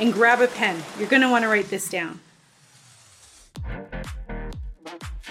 and grab a pen. You're going to want to write this down.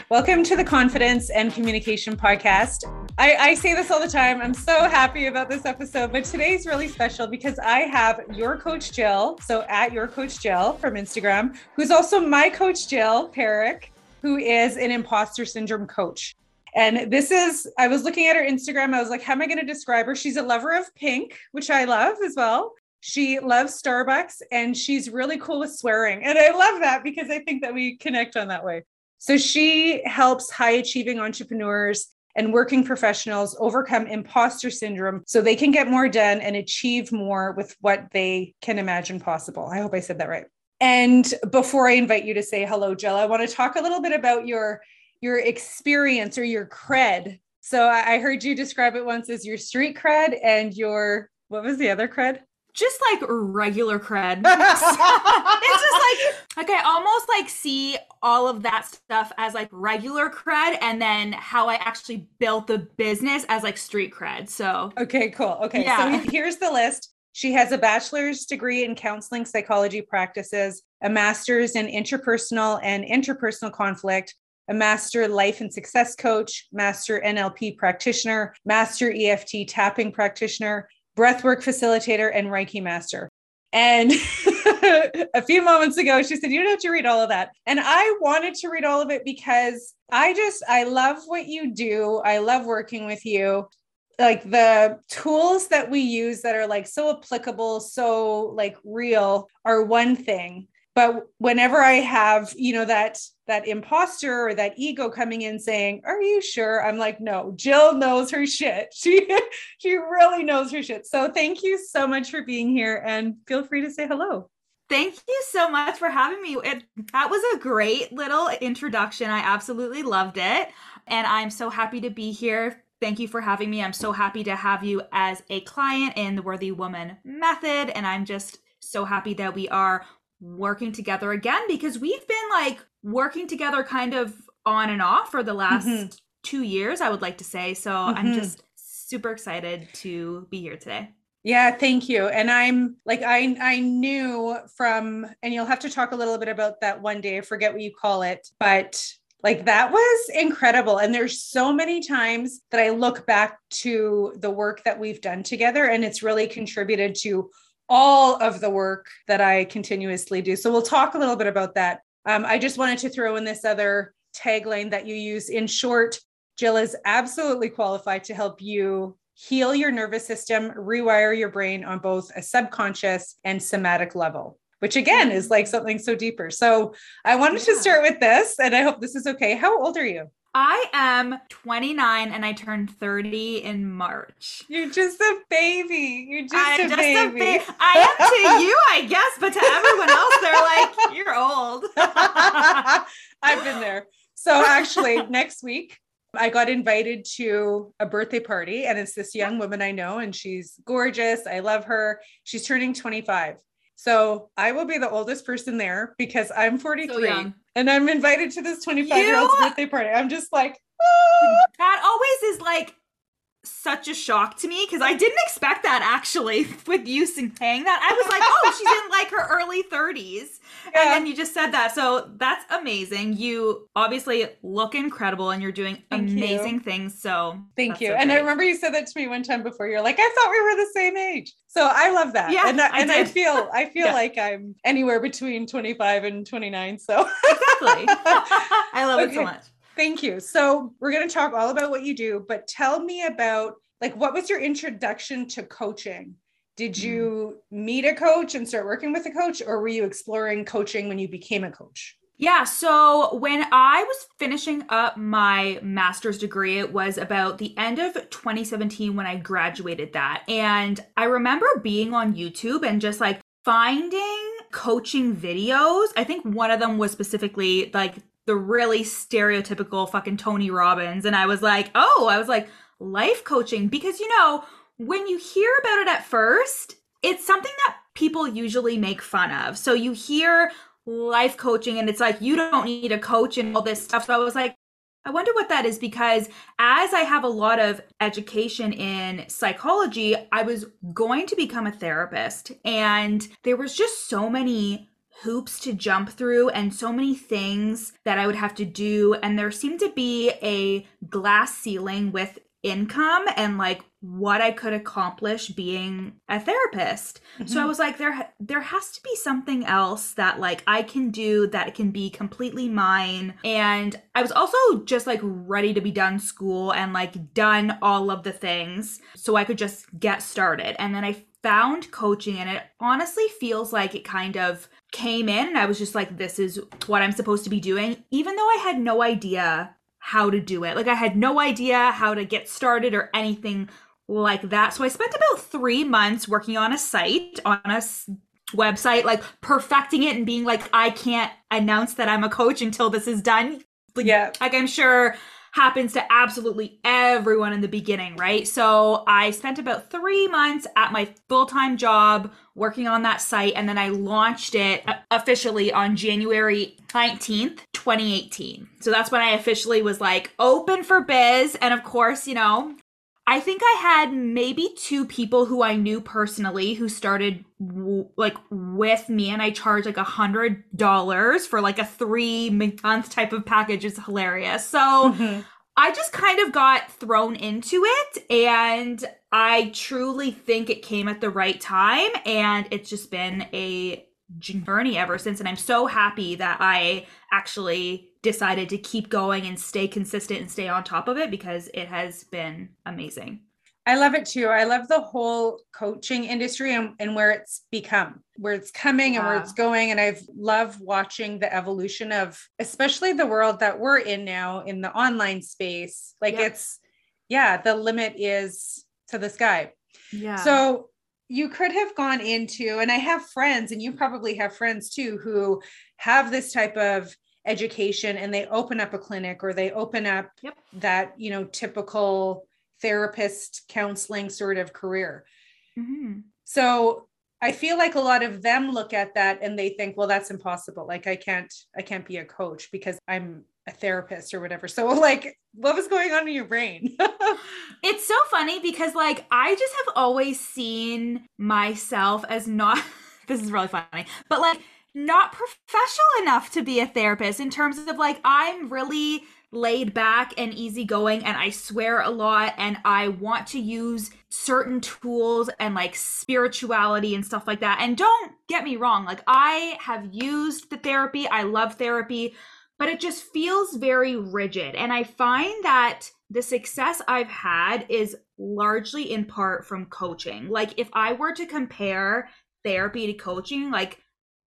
Welcome to the Confidence and Communication Podcast. I, I, say this all the time. I'm so happy about this episode, but today's really special because I have your coach Jill, so at your coach Jill from Instagram, who's also my coach Jill Parekh, who is an imposter syndrome coach. And this is, I was looking at her Instagram. I was like, how am I going to describe her? She's a lover of pink, which I love as well. She loves Starbucks and she's really cool with swearing. And I love that because I think that we connect on that way. So she helps high achieving entrepreneurs and working professionals overcome imposter syndrome so they can get more done and achieve more with what they can imagine possible. I hope I said that right. And before I invite you to say hello, Jill, I want to talk a little bit about your your experience or your cred. So I heard you describe it once as your street cred and your what was the other cred? Just like regular cred. it's just like like I almost like see all of that stuff as like regular cred and then how I actually built the business as like street cred. So Okay, cool. Okay. Yeah. So here's the list. She has a bachelor's degree in counseling psychology practices, a master's in interpersonal and interpersonal conflict, a master life and success coach, master NLP practitioner, master EFT tapping practitioner, breathwork facilitator, and Reiki master. And a few moments ago, she said, You don't have to read all of that. And I wanted to read all of it because I just, I love what you do. I love working with you. Like the tools that we use that are like so applicable, so like real are one thing but whenever i have you know that that imposter or that ego coming in saying are you sure i'm like no jill knows her shit she she really knows her shit so thank you so much for being here and feel free to say hello Thank you so much for having me. It, that was a great little introduction. I absolutely loved it. And I'm so happy to be here. Thank you for having me. I'm so happy to have you as a client in the Worthy Woman Method. And I'm just so happy that we are working together again because we've been like working together kind of on and off for the last mm-hmm. two years, I would like to say. So mm-hmm. I'm just super excited to be here today. Yeah, thank you. And I'm like I I knew from and you'll have to talk a little bit about that one day. I forget what you call it, but like that was incredible. And there's so many times that I look back to the work that we've done together and it's really contributed to all of the work that I continuously do. So we'll talk a little bit about that. Um, I just wanted to throw in this other tagline that you use. In short, Jill is absolutely qualified to help you heal your nervous system, rewire your brain on both a subconscious and somatic level, which again is like something so deeper. So I wanted yeah. to start with this, and I hope this is okay. How old are you? I am 29 and I turned 30 in March. You're just a baby. You're just, I'm a, just baby. a baby. I am to you, I guess, but to everyone else, they're like, you're old. I've been there. So actually, next week, I got invited to a birthday party, and it's this young woman I know, and she's gorgeous. I love her. She's turning 25. So I will be the oldest person there because I'm 43 so and I'm invited to this 25 year old's birthday party. I'm just like, ah. that always is like such a shock to me because I didn't expect that actually with you saying that. I was like, oh, she's in like her early 30s. Yeah. And then you just said that. So that's amazing. You obviously look incredible and you're doing Thank amazing you. things. So Thank you. So and I remember you said that to me one time before. You're like, I thought we were the same age. So I love that. Yeah. And, I, and I feel I feel yeah. like I'm anywhere between 25 and 29. So exactly. I love okay. it so much. Thank you. So we're going to talk all about what you do, but tell me about like what was your introduction to coaching? Did hmm. you meet a coach and start working with a coach, or were you exploring coaching when you became a coach? Yeah, so when I was finishing up my master's degree, it was about the end of 2017 when I graduated that. And I remember being on YouTube and just like finding coaching videos. I think one of them was specifically like the really stereotypical fucking Tony Robbins. And I was like, oh, I was like, life coaching. Because, you know, when you hear about it at first, it's something that people usually make fun of. So you hear life coaching and it's like, you don't need a coach and all this stuff. So I was like, I wonder what that is because as I have a lot of education in psychology, I was going to become a therapist. And there was just so many hoops to jump through and so many things that I would have to do. And there seemed to be a glass ceiling with income and like what I could accomplish being a therapist. Mm-hmm. So I mm-hmm. was like there there has to be something else that like I can do that can be completely mine. And I was also just like ready to be done school and like done all of the things so I could just get started. And then I found coaching and it honestly feels like it kind of came in and I was just like, this is what I'm supposed to be doing, even though I had no idea how to do it. Like, I had no idea how to get started or anything like that. So I spent about three months working on a site, on a website, like perfecting it and being like, I can't announce that I'm a coach until this is done. Like, yeah. Like, I'm sure happens to absolutely everyone in the beginning, right? So I spent about three months at my full time job working on that site, and then I launched it officially on January 19th, 2018. So that's when I officially was like open for biz. And of course, you know, I think I had maybe two people who I knew personally who started w- like with me, and I charged like a hundred dollars for like a three month type of package. It's hilarious. So mm-hmm. I just kind of got thrown into it, and I truly think it came at the right time, and it's just been a journey ever since. And I'm so happy that I actually decided to keep going and stay consistent and stay on top of it because it has been amazing. I love it too. I love the whole coaching industry and, and where it's become, where it's coming and where it's going. And I've loved watching the evolution of especially the world that we're in now in the online space. Like yep. it's, yeah, the limit is to the sky. Yeah. So you could have gone into, and I have friends, and you probably have friends too, who have this type of education and they open up a clinic or they open up yep. that you know typical therapist counseling sort of career mm-hmm. so i feel like a lot of them look at that and they think well that's impossible like i can't i can't be a coach because i'm a therapist or whatever so like what was going on in your brain it's so funny because like i just have always seen myself as not this is really funny but like not professional enough to be a therapist in terms of like I'm really laid back and easygoing and I swear a lot and I want to use certain tools and like spirituality and stuff like that. And don't get me wrong, like I have used the therapy, I love therapy, but it just feels very rigid. And I find that the success I've had is largely in part from coaching. Like if I were to compare therapy to coaching, like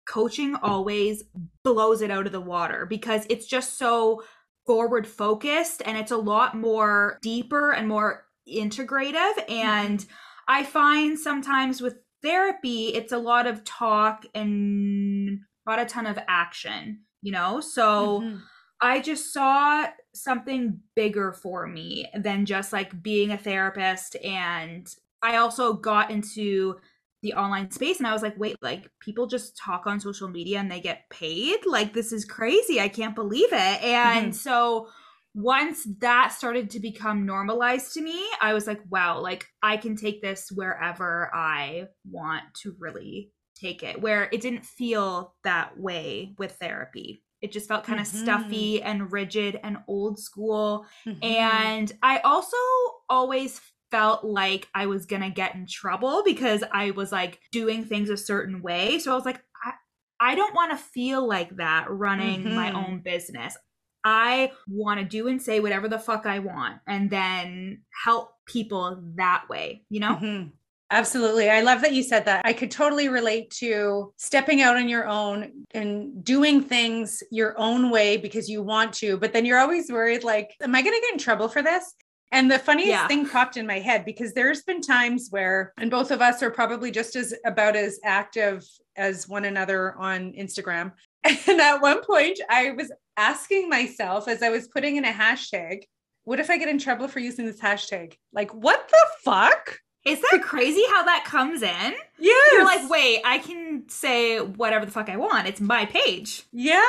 coaching always blows it out of the water because it's just so forward focused and it's a lot more deeper and more integrative and mm-hmm. i find sometimes with therapy it's a lot of talk and not a ton of action you know so mm-hmm. i just saw something bigger for me than just like being a therapist and i also got into the online space and I was like, wait, like people just talk on social media and they get paid? Like this is crazy. I can't believe it. And mm-hmm. so once that started to become normalized to me, I was like, wow, like I can take this wherever I want to really take it. Where it didn't feel that way with therapy. It just felt kind of mm-hmm. stuffy and rigid and old school. Mm-hmm. And I also always felt like I was gonna get in trouble because I was like doing things a certain way. So I was like, I, I don't want to feel like that running mm-hmm. my own business. I want to do and say whatever the fuck I want and then help people that way, you know? Mm-hmm. Absolutely. I love that you said that. I could totally relate to stepping out on your own and doing things your own way because you want to, but then you're always worried like, am I going to get in trouble for this? And the funniest yeah. thing popped in my head because there's been times where, and both of us are probably just as about as active as one another on Instagram. And at one point, I was asking myself as I was putting in a hashtag, what if I get in trouble for using this hashtag? Like, what the fuck? Is that crazy how that comes in? Yeah. You're like, wait, I can say whatever the fuck I want. It's my page. Yeah.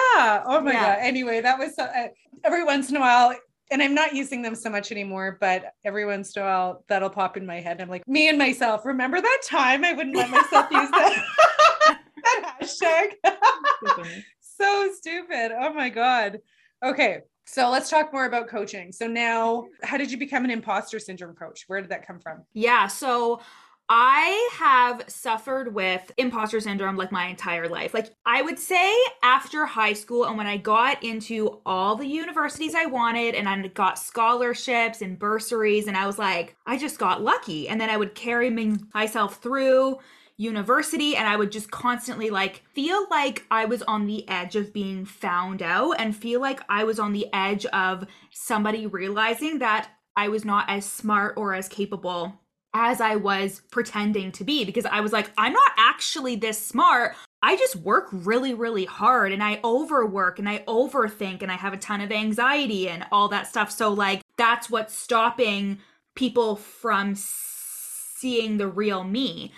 Oh my yeah. God. Anyway, that was so, uh, every once in a while, and I'm not using them so much anymore, but every once in a while that'll pop in my head. I'm like, me and myself, remember that time I wouldn't let myself use that, that hashtag? so stupid. Oh my God. Okay. So let's talk more about coaching. So now, how did you become an imposter syndrome coach? Where did that come from? Yeah. So I have suffered with imposter syndrome like my entire life. Like, I would say after high school and when I got into all the universities I wanted and I got scholarships and bursaries, and I was like, I just got lucky. And then I would carry myself through university and I would just constantly like feel like I was on the edge of being found out and feel like I was on the edge of somebody realizing that I was not as smart or as capable as I was pretending to be because I was like, I'm not actually this smart. I just work really, really hard and I overwork and I overthink and I have a ton of anxiety and all that stuff. So, like, that's what's stopping people from seeing the real me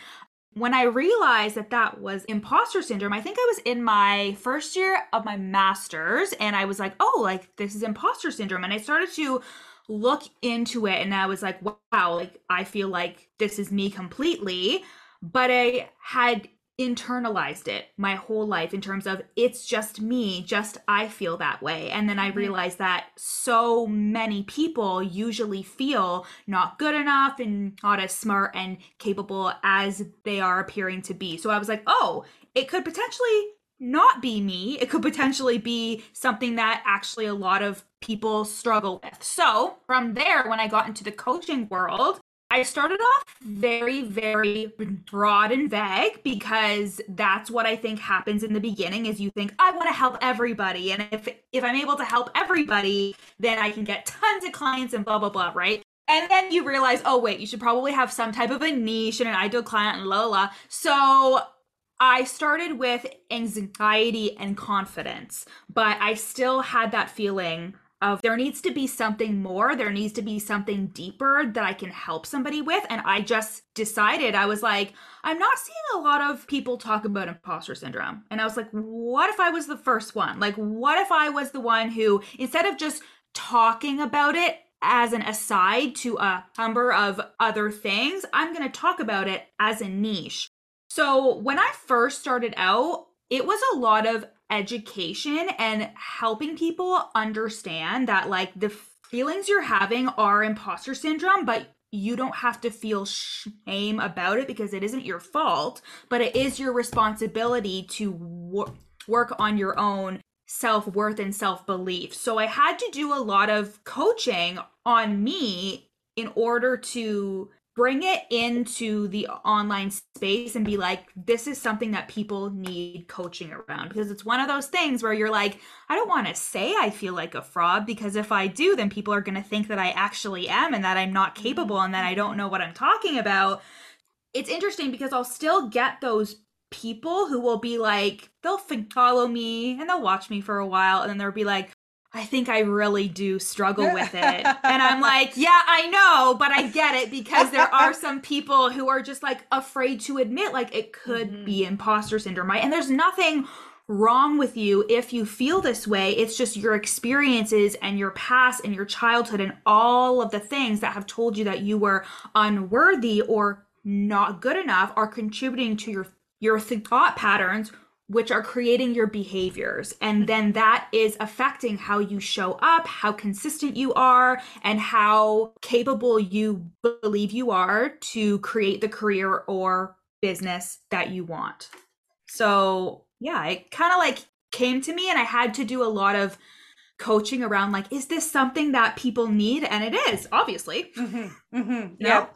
when I realized that that was imposter syndrome, I think I was in my first year of my master's and I was like, oh, like this is imposter syndrome. And I started to look into it and I was like, wow, like I feel like this is me completely. But I had internalized it my whole life in terms of it's just me, just I feel that way. And then I realized that so many people usually feel not good enough and not as smart and capable as they are appearing to be. So I was like, oh, it could potentially not be me. It could potentially be something that actually a lot of people struggle with. So from there, when I got into the coaching world, I started off very, very broad and vague because that's what I think happens in the beginning is you think, I want to help everybody. And if if I'm able to help everybody, then I can get tons of clients and blah blah blah, right? And then you realize, oh wait, you should probably have some type of a niche and an ideal client and la la. So I started with anxiety and confidence, but I still had that feeling of there needs to be something more, there needs to be something deeper that I can help somebody with. And I just decided, I was like, I'm not seeing a lot of people talk about imposter syndrome. And I was like, what if I was the first one? Like, what if I was the one who, instead of just talking about it, as an aside to a number of other things, I'm going to talk about it as a niche. So, when I first started out, it was a lot of education and helping people understand that like the feelings you're having are imposter syndrome, but you don't have to feel shame about it because it isn't your fault, but it is your responsibility to wor- work on your own self worth and self belief. So I had to do a lot of coaching on me in order to bring it into the online space and be like this is something that people need coaching around. Because it's one of those things where you're like I don't want to say I feel like a fraud because if I do then people are going to think that I actually am and that I'm not capable and that I don't know what I'm talking about. It's interesting because I'll still get those people who will be like they'll follow me and they'll watch me for a while and then they'll be like I think I really do struggle with it. and I'm like, yeah, I know, but I get it because there are some people who are just like afraid to admit like it could mm-hmm. be imposter syndrome, right? And there's nothing wrong with you if you feel this way. It's just your experiences and your past and your childhood and all of the things that have told you that you were unworthy or not good enough are contributing to your your thought patterns which are creating your behaviors. And then that is affecting how you show up, how consistent you are, and how capable you believe you are to create the career or business that you want. So, yeah, it kind of like came to me, and I had to do a lot of coaching around like, is this something that people need? And it is, obviously. Mm-hmm, mm-hmm, yeah.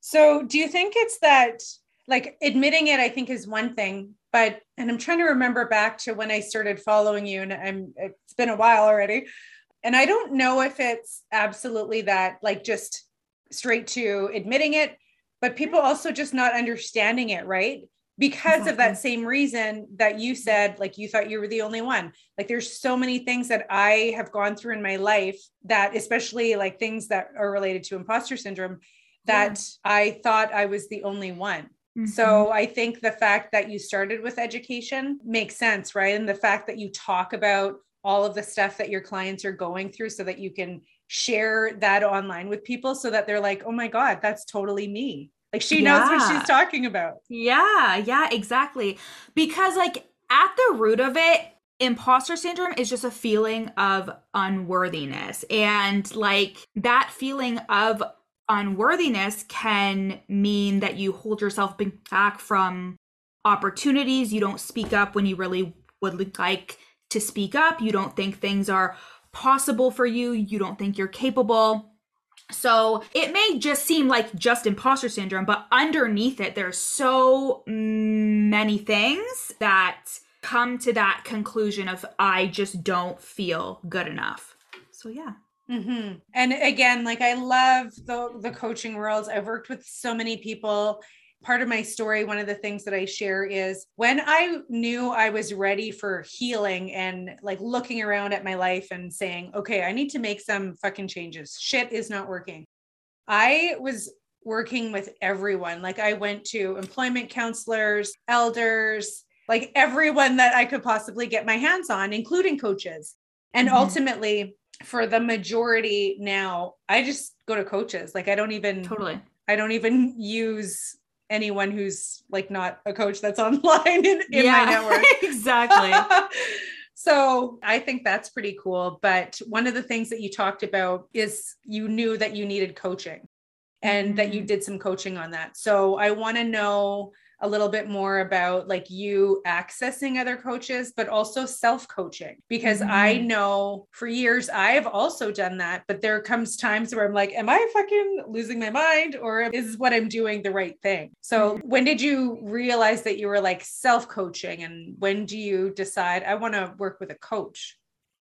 So, do you think it's that? Like admitting it, I think is one thing, but and i'm trying to remember back to when i started following you and i'm it's been a while already And I don't know if it's absolutely that, like just straight to admitting it, but people also just not understanding it, right? Because exactly. of that same reason that you said, like you thought you were the only one. Like there's so many things that I have gone through in my life that, especially like things that are related to imposter syndrome, that yeah. I thought I was the only one. Mm-hmm. So I think the fact that you started with education makes sense, right? And the fact that you talk about all of the stuff that your clients are going through so that you can share that online with people so that they're like, oh my God, that's totally me. Like she yeah. knows what she's talking about. Yeah, yeah, exactly. Because, like, at the root of it, imposter syndrome is just a feeling of unworthiness. And, like, that feeling of unworthiness can mean that you hold yourself back from opportunities. You don't speak up when you really would like to speak up. You don't think things are possible for you. You don't think you're capable. So it may just seem like just imposter syndrome, but underneath it, there's so many things that come to that conclusion of I just don't feel good enough. So yeah. Mm-hmm. And again, like I love the the coaching world. I've worked with so many people. Part of my story, one of the things that I share is when I knew I was ready for healing and like looking around at my life and saying, okay, I need to make some fucking changes. Shit is not working. I was working with everyone. Like I went to employment counselors, elders, like everyone that I could possibly get my hands on, including coaches. And mm-hmm. ultimately, for the majority now, I just go to coaches. Like I don't even totally. I don't even use anyone who's like not a coach that's online in, in yeah, my network. exactly. so I think that's pretty cool. But one of the things that you talked about is you knew that you needed coaching and mm-hmm. that you mm-hmm. did some coaching on that. So I want to know a little bit more about like you accessing other coaches, but also self coaching. Because mm-hmm. I know for years I've also done that, but there comes times where I'm like, am I fucking losing my mind or is what I'm doing the right thing? So mm-hmm. when did you realize that you were like self coaching and when do you decide I want to work with a coach?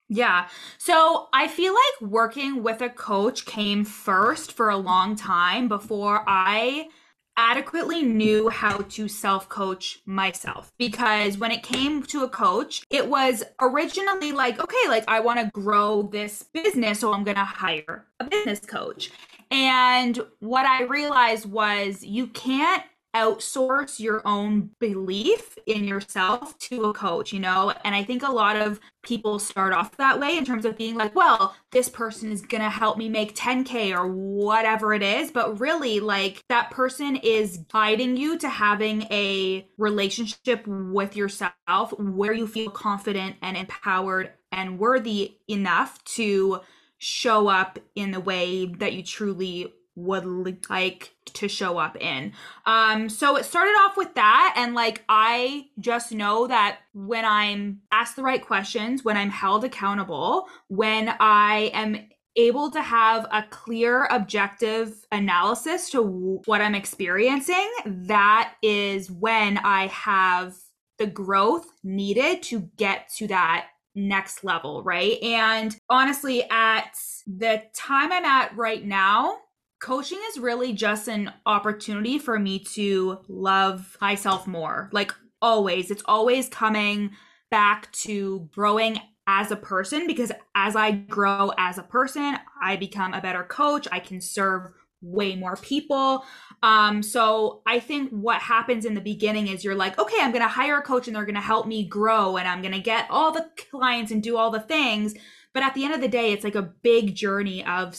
Yeah. So I feel like working with a coach came first for a long time before I adequately knew how to self coach myself because when it came to a coach, it was originally like, okay, like I want to grow this business, so I'm going to hire a business coach. And what I realized was you can't outsource your own belief in yourself to a coach, you know? And I think a lot of people start off that way in terms of being like, well, this person is going to help me make 10K or whatever it is. But really, like, that person is guiding you to having a relationship with yourself where you feel confident and empowered and worthy enough to show up in the way that you truly would like to show up in. Um so it started off with that and like I just know that when I'm asked the right questions, when I'm held accountable, when I am able to have a clear objective analysis to what I'm experiencing, that is when I have the growth needed to get to that next level, right? And honestly, at the time I'm at right now, coaching is really just an opportunity for me to love myself more. Like always, it's always coming back to growing as a person because as I grow as a person, I become a better coach. I can serve way more people. Um, so I think what happens in the beginning is you're like, okay, I'm going to hire a coach and they're going to help me grow and I'm going to get all the clients and do all the things. But at the end of the day, it's like a big journey of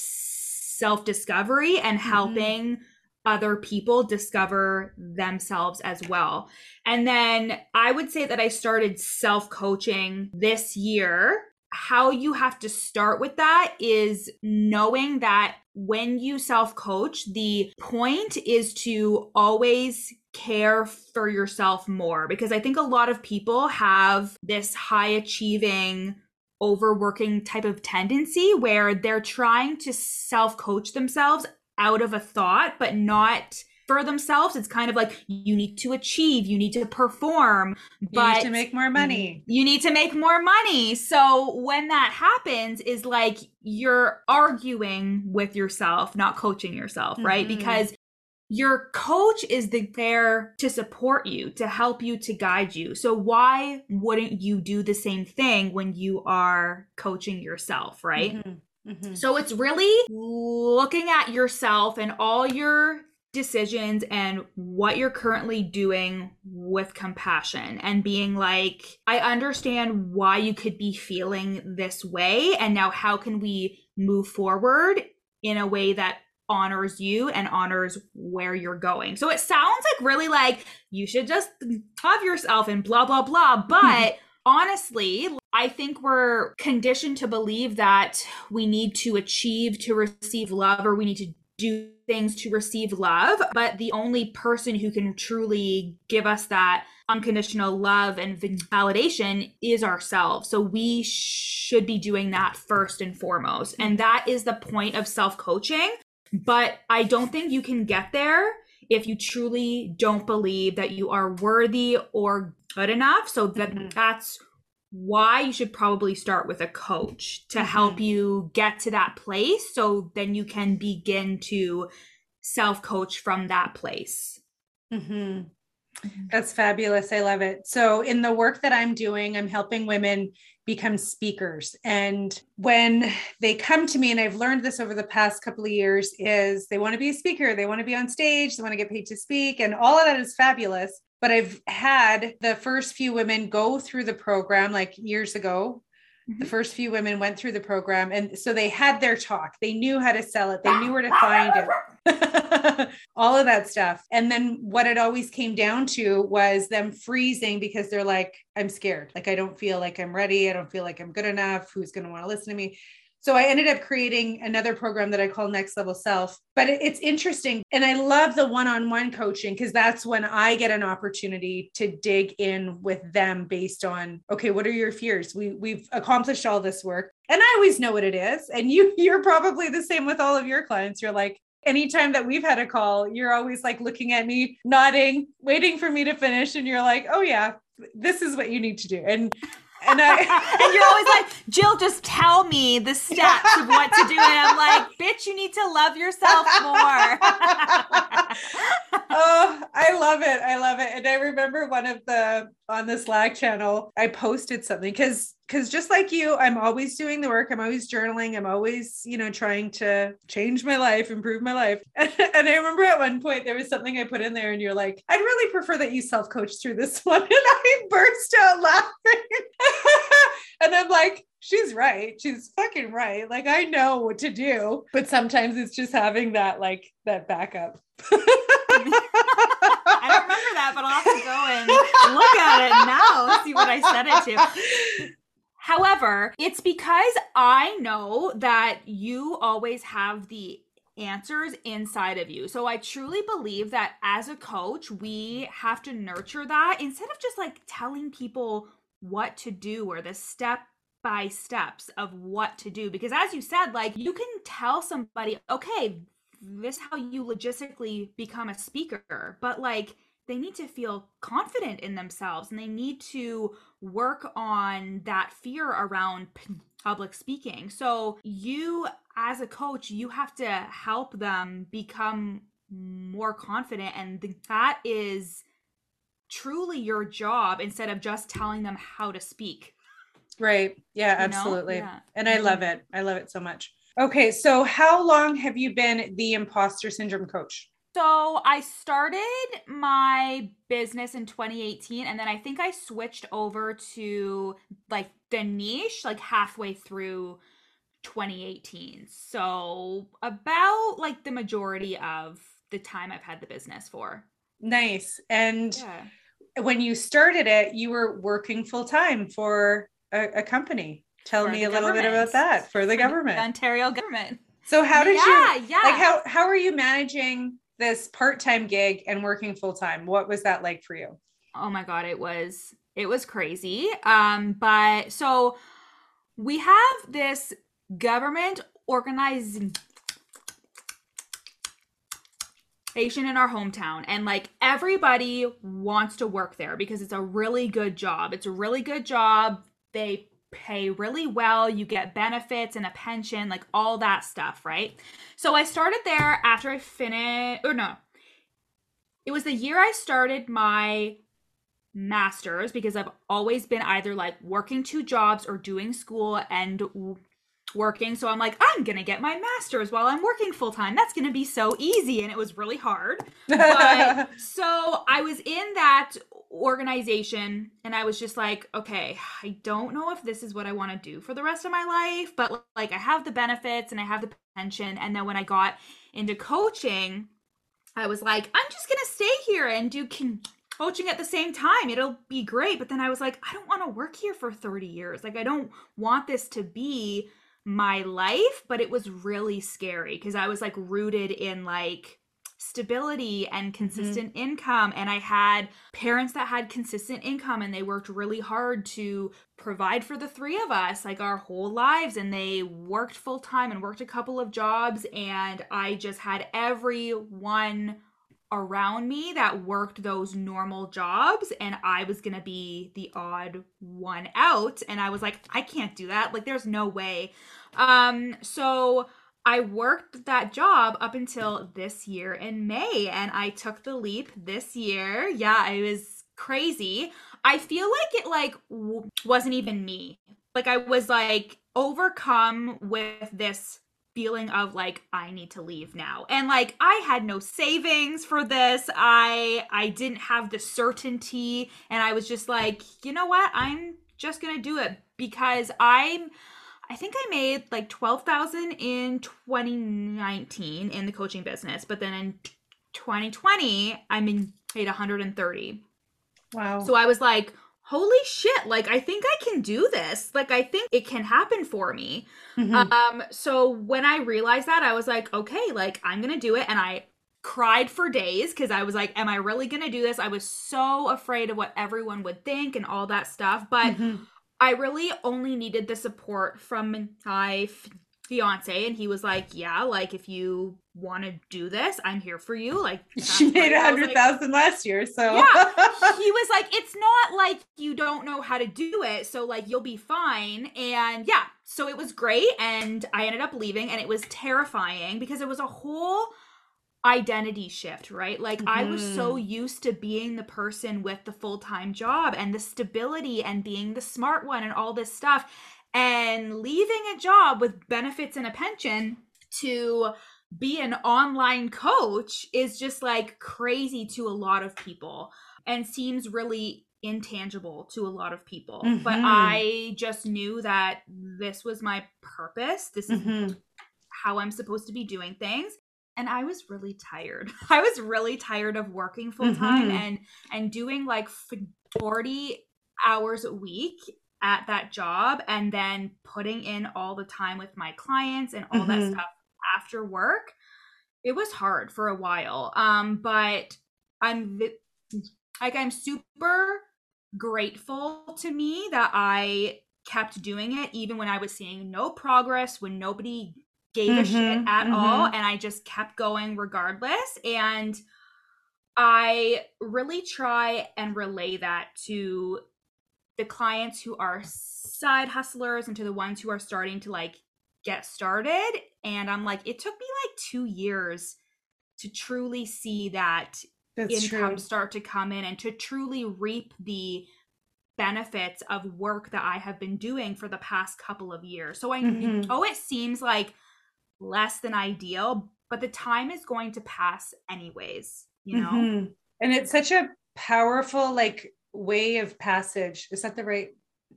self discovery and mm-hmm. helping mm-hmm. other people discover themselves as well. And then I would say that I started self coaching this year. How you have to start with that is knowing that when you self coach, the point is to always care for yourself more because I think a lot of people have this high achieving overworking type of tendency where they're trying to self coach themselves out of a thought, but not for themselves. It's kind of like you need to achieve, you need to perform, but you need to make more money. You need to make more money. So when that happens is like you're arguing with yourself, not coaching yourself, mm-hmm. right? Because your coach is there to support you, to help you, to guide you. So why wouldn't you do the same thing when you are coaching yourself, right? Mm-hmm. Mm-hmm. So it's really looking at yourself and all your decisions and what you're currently doing with compassion and being like, I understand why you could be feeling this way. And now, how can we move forward in a way that honors you and honors where you're going? So it sounds like really like you should just love yourself and blah, blah, blah. But honestly, I think we're conditioned to believe that we need to achieve to receive love or we need to do things to receive love, but the only person who can truly give us that unconditional love and validation is ourselves. So we should be doing that first and foremost. And that is the point of self coaching. But I don't think you can get there if you truly don't believe that you are worthy or good enough. So that mm-hmm. that's why you should probably start with a coach to mm-hmm. help you get to that place so then you can begin to self coach from that place. Mm-hmm. Mm-hmm. That's fabulous. I love it. So, in the work that I'm doing, I'm helping women become speakers. And when they come to me, and I've learned this over the past couple of years, is they want to be a speaker, they want to be on stage, they want to get paid to speak, and all of that is fabulous but I've had the first few women go through the program like years ago. Mm-hmm. The first few women went through the program. And so they had their talk. They knew how to sell it. They knew where to find it. All of that stuff. And then what it always came down to was them freezing because they're like, I'm scared. Like, I don't feel like I'm ready. I don't feel like I'm good enough. Who's going to want to listen to me? So I ended up creating another program that I call Next Level Self. But it's interesting. And I love the one on one coaching because that's when I get an opportunity to dig in with them based on, okay, what are your fears? We, we've accomplished all this work. And I always know what it is. And you, you're probably the same with all of your clients. You're like, anytime that we've had a call, you're always like looking at me, nodding, waiting for me to finish. And you're like, oh, yeah, this is what you need to do. And and I and you're always like, Jill, just tell me the steps of what to do. And I'm like, bitch, you need to love yourself more. oh, I love it. I love it. And I remember one of the on the Slack channel, I posted something because because just like you, I'm always doing the work. I'm always journaling. I'm always, you know, trying to change my life, improve my life. And, and I remember at one point there was something I put in there, and you're like, I'd really prefer that you self coach through this one. And I burst out laughing. and I'm like, she's right. She's fucking right. Like I know what to do, but sometimes it's just having that like that backup. I don't remember that, but I'll have to go and look at it now, see what I said it to. However, it's because I know that you always have the answers inside of you. So I truly believe that as a coach, we have to nurture that instead of just like telling people what to do or the step by steps of what to do because as you said like you can tell somebody okay this is how you logistically become a speaker but like they need to feel confident in themselves and they need to work on that fear around public speaking so you as a coach you have to help them become more confident and that is truly your job instead of just telling them how to speak. Right. Yeah, absolutely. Yeah. And I love mm-hmm. it. I love it so much. Okay. So, how long have you been the imposter syndrome coach? So, I started my business in 2018, and then I think I switched over to like the niche like halfway through 2018. So, about like the majority of the time I've had the business for. Nice. And yeah when you started it, you were working full time for a, a, company. Tell for me a little bit about that for the for government, the Ontario government. So how did yeah, you? Yeah. Like how how are you managing this part time gig and working full time? What was that like for you? Oh my god, it was it was crazy. Um, but so we have this government organizing station in our hometown and like everybody wants to work there because it's a really good job. It's a really good job. They pay really well. You get benefits and a pension, like all that stuff, right? So I started there after I finished, or no, it was the year I started my master's because I've always been either like working two jobs or doing school and working. So I'm like, I'm going to get my master's while I'm working full time. That's going to be so easy. And it was really hard. But so I was in that organization and I was just like, okay, I don't know if this is what I want to do for the rest of my life, but like I have the benefits and I have the pension. And then when I got into coaching, I was like, I'm just going to stay here and do coaching at the same time. It'll be great. But then I was like, I don't want to work here for 30 years. Like, I don't want this to be my life, but it was really scary because I was like rooted in like stability and mm-hmm. consistent mm-hmm. income and I had parents that had consistent income and they worked really hard to provide for the three of us like our whole lives and they worked full time and worked a couple of jobs and I just had everyone around me that worked those normal jobs and I was going to be the odd one out and I was like I can't do that like there's no way um so I worked that job up until this year in May and I took the leap this year yeah it was crazy I feel like it like w- wasn't even me like I was like overcome with this feeling of like I need to leave now. And like I had no savings for this. I I didn't have the certainty and I was just like, "You know what? I'm just going to do it because I'm I think I made like 12,000 in 2019 in the coaching business, but then in 2020 I made 130. Wow. So I was like, holy shit like i think i can do this like i think it can happen for me mm-hmm. um so when i realized that i was like okay like i'm gonna do it and i cried for days because i was like am i really gonna do this i was so afraid of what everyone would think and all that stuff but mm-hmm. I really only needed the support from my fiance and he was like yeah like if you want to do this i'm here for you like she made a hundred thousand like, last year so. Yeah. He was like it's not like you don't know how to do it so like you'll be fine and yeah so it was great and i ended up leaving and it was terrifying because it was a whole identity shift, right? Like mm-hmm. I was so mm-hmm. used to being the person with the full-time job and the stability and being the smart one and all this stuff and leaving a job with benefits and a pension to be an online coach is just like crazy to a lot of people and seems really intangible to a lot of people. Mm-hmm. But I just knew that this was my purpose. This is mm-hmm. how I'm supposed to be doing things. And I was really tired. I was really tired of working full time mm-hmm. and and doing like 40 hours a week at that job and then putting in all the time with my clients and all mm-hmm. that stuff after work it was hard for a while um but i'm like i'm super grateful to me that i kept doing it even when i was seeing no progress when nobody gave mm-hmm, a shit at mm-hmm. all and i just kept going regardless and i really try and relay that to the clients who are side hustlers and to the ones who are starting to like get started and i'm like it took me like two years to truly see that That's income true. start to come in and to truly reap the benefits of work that i have been doing for the past couple of years so i mm-hmm. know it seems like less than ideal but the time is going to pass anyways you know mm-hmm. and it's such a powerful like way of passage. Is that the right?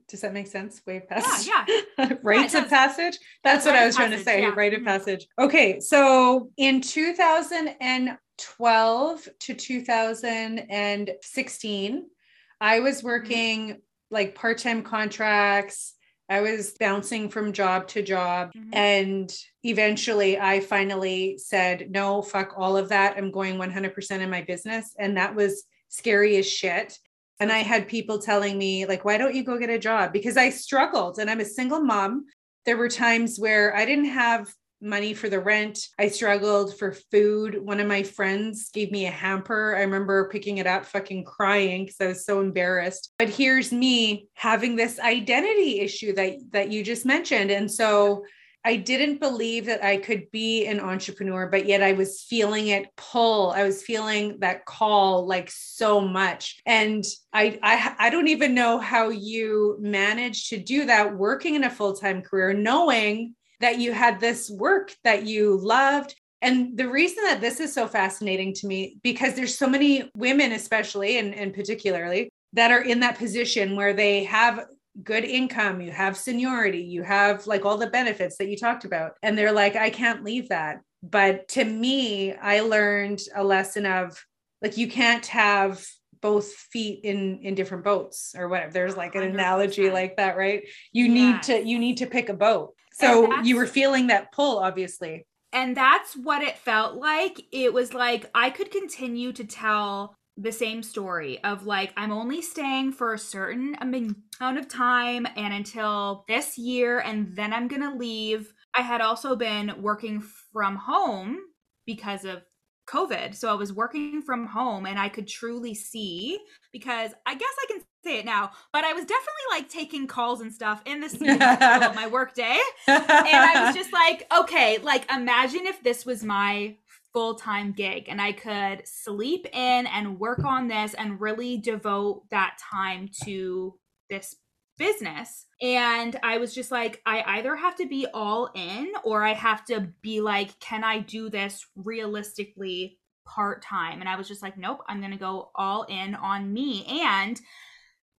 Does that make sense? Way of passage. Yeah, yeah. Rites yeah, of passage. That's what I was trying to say. Yeah. Rite of mm-hmm. passage. Okay, so in 2012 to 2016, I was mm-hmm. working mm-hmm. like part-time contracts. I was bouncing from job to job. Mm-hmm. And eventually I finally said, no, fuck all of that. I'm going 100% in my business. And that was scary as shit. And I had people telling me, like, why don't you go get a job? Because I struggled and I'm a single mom. There were times where I didn't have money for the rent. I struggled for food. One of my friends gave me a hamper. I remember picking it up, fucking crying because I was so embarrassed. But here's me having this identity issue that that you just mentioned. And so I didn't believe that I could be an entrepreneur, but yet I was feeling it pull. I was feeling that call like so much. And I I, I don't even know how you managed to do that working in a full-time career, knowing that you had this work that you loved. And the reason that this is so fascinating to me, because there's so many women, especially and, and particularly, that are in that position where they have good income, you have seniority, you have like all the benefits that you talked about. And they're like, I can't leave that. But to me, I learned a lesson of like, you can't have both feet in in different boats or whatever there's like an 100%. analogy like that right you yes. need to you need to pick a boat so you were feeling that pull obviously. And that's what it felt like. It was like i could continue to tell the same story of like i'm only staying for a certain amount of time and until this year and then i'm gonna leave. I had also been working from home because of COVID. So I was working from home and I could truly see because I guess I can say it now, but I was definitely like taking calls and stuff in this of my work day. And I was just like, okay, like imagine if this was my full-time gig and I could sleep in and work on this and really devote that time to this business. And I was just like, I either have to be all in or I have to be like, can I do this realistically part time? And I was just like, nope, I'm going to go all in on me. And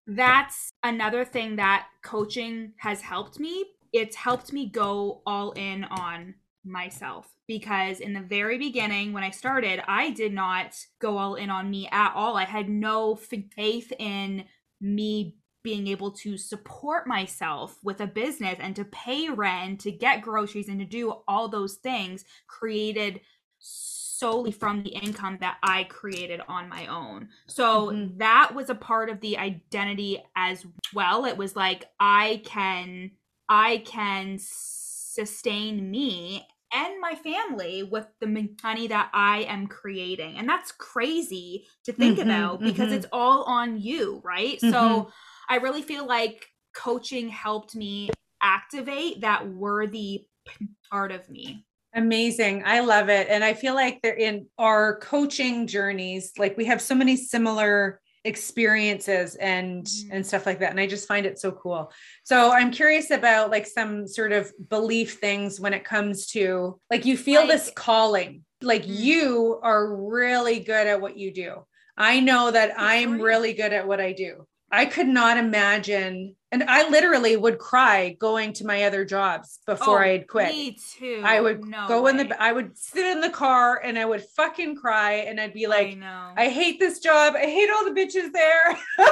that's another thing that coaching has helped me. It's helped me go all in on myself because in the very beginning when I started, I did not go all in on me at all. I had no faith in me being able to support myself with a business and to pay rent, to get groceries, and to do all those things created solely from the income that I created on my own. So mm-hmm. that was a part of the identity as well. It was like I can I can sustain me and my family with the money that I am creating. And that's crazy to think mm-hmm, about because mm-hmm. it's all on you, right? So mm-hmm. I really feel like coaching helped me activate that worthy part of me. Amazing. I love it. And I feel like they're in our coaching journeys, like we have so many similar experiences and mm-hmm. and stuff like that and i just find it so cool so i'm curious about like some sort of belief things when it comes to like you feel like, this calling like mm-hmm. you are really good at what you do i know that i'm really good at what i do I could not imagine. And I literally would cry going to my other jobs before oh, I'd quit. Me too. I would no go way. in the I would sit in the car and I would fucking cry and I'd be like, I, I hate this job. I hate all the bitches there.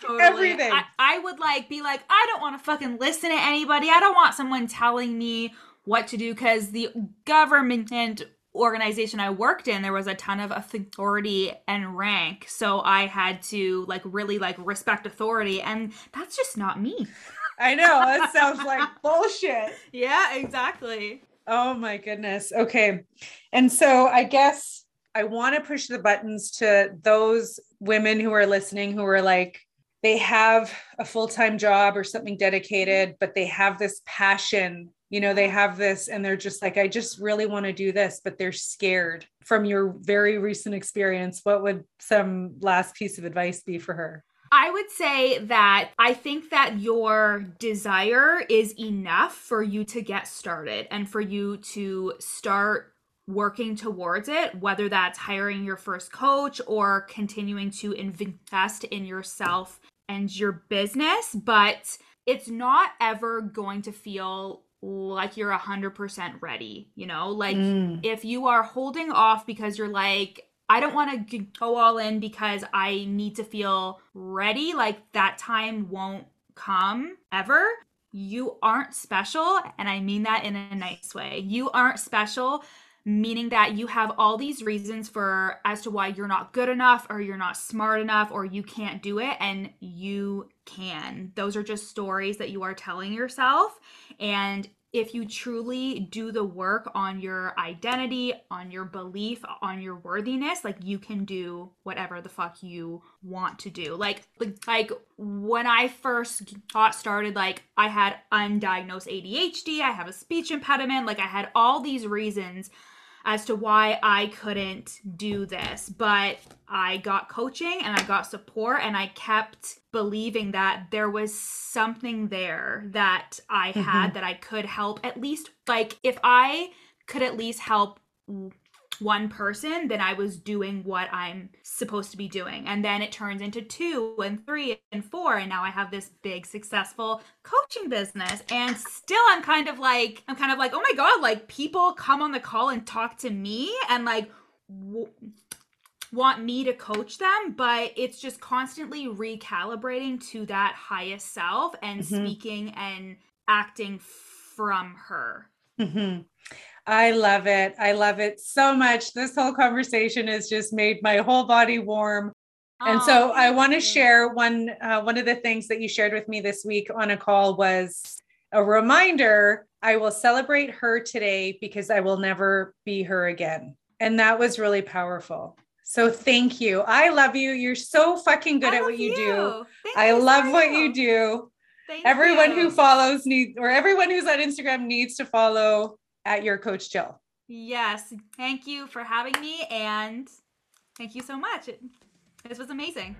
totally. Everything. I, I would like be like, I don't want to fucking listen to anybody. I don't want someone telling me what to do because the government organization I worked in, there was a ton of authority and rank. So I had to like really like respect authority. And that's just not me. I know. That sounds like bullshit. Yeah, exactly. Oh my goodness. Okay. And so I guess I want to push the buttons to those women who are listening who are like, they have a full time job or something dedicated, but they have this passion you know they have this and they're just like i just really want to do this but they're scared from your very recent experience what would some last piece of advice be for her I would say that I think that your desire is enough for you to get started and for you to start working towards it, whether that's hiring your first coach or continuing to invest in yourself and your business. But it's not ever going to feel like you're a 100% ready, you know? Like mm. if you are holding off because you're like, I don't want to go all in because I need to feel ready, like that time won't come ever. You aren't special. And I mean that in a nice way. You aren't special meaning that you have all these reasons for as to why you're not good enough or you're not smart enough or you can't do it and you can. Those are just stories that you are telling yourself and if you truly do the work on your identity, on your belief, on your worthiness, like you can do whatever the fuck you want to do. Like like, when I first got started, like I had undiagnosed ADHD, I have a speech impediment, like I had all these reasons as to why I couldn't do this. But I got coaching and I got support, and I kept believing that there was something there that I had mm-hmm. that I could help. At least, like, if I could at least help one person, then I was doing what I'm supposed to be doing. And then it turns into two and three and four. And now I have this big successful coaching business. And still, I'm kind of like, I'm kind of like, oh my God, like people come on the call and talk to me and like, w- want me to coach them, but it's just constantly recalibrating to that highest self and mm-hmm. speaking and acting from her. Mm-hmm. I love it. I love it so much. This whole conversation has just made my whole body warm. And oh, so I want to share one uh, one of the things that you shared with me this week on a call was a reminder I will celebrate her today because I will never be her again. And that was really powerful. So thank you. I love you. You're so fucking good I at what you, you. do. Thank I you love what you do. Thank everyone you. who follows needs or everyone who's on Instagram needs to follow at your coach Jill. Yes. Thank you for having me and thank you so much. It, this was amazing.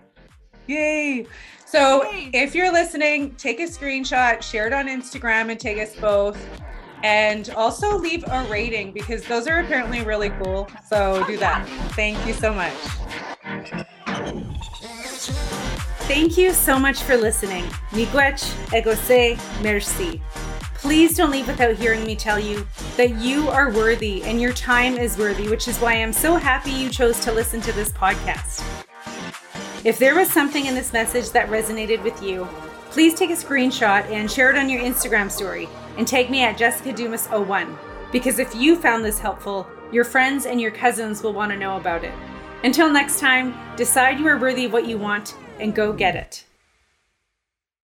Yay. So Yay. if you're listening, take a screenshot, share it on Instagram and take us both. And also leave a rating because those are apparently really cool. So oh, do that. Thank you so much. Thank you so much for listening. Miigwech, egose, merci. Please don't leave without hearing me tell you that you are worthy and your time is worthy, which is why I'm so happy you chose to listen to this podcast. If there was something in this message that resonated with you, please take a screenshot and share it on your Instagram story and tag me at Jessica Dumas01 because if you found this helpful, your friends and your cousins will want to know about it. Until next time, decide you are worthy of what you want and go get it.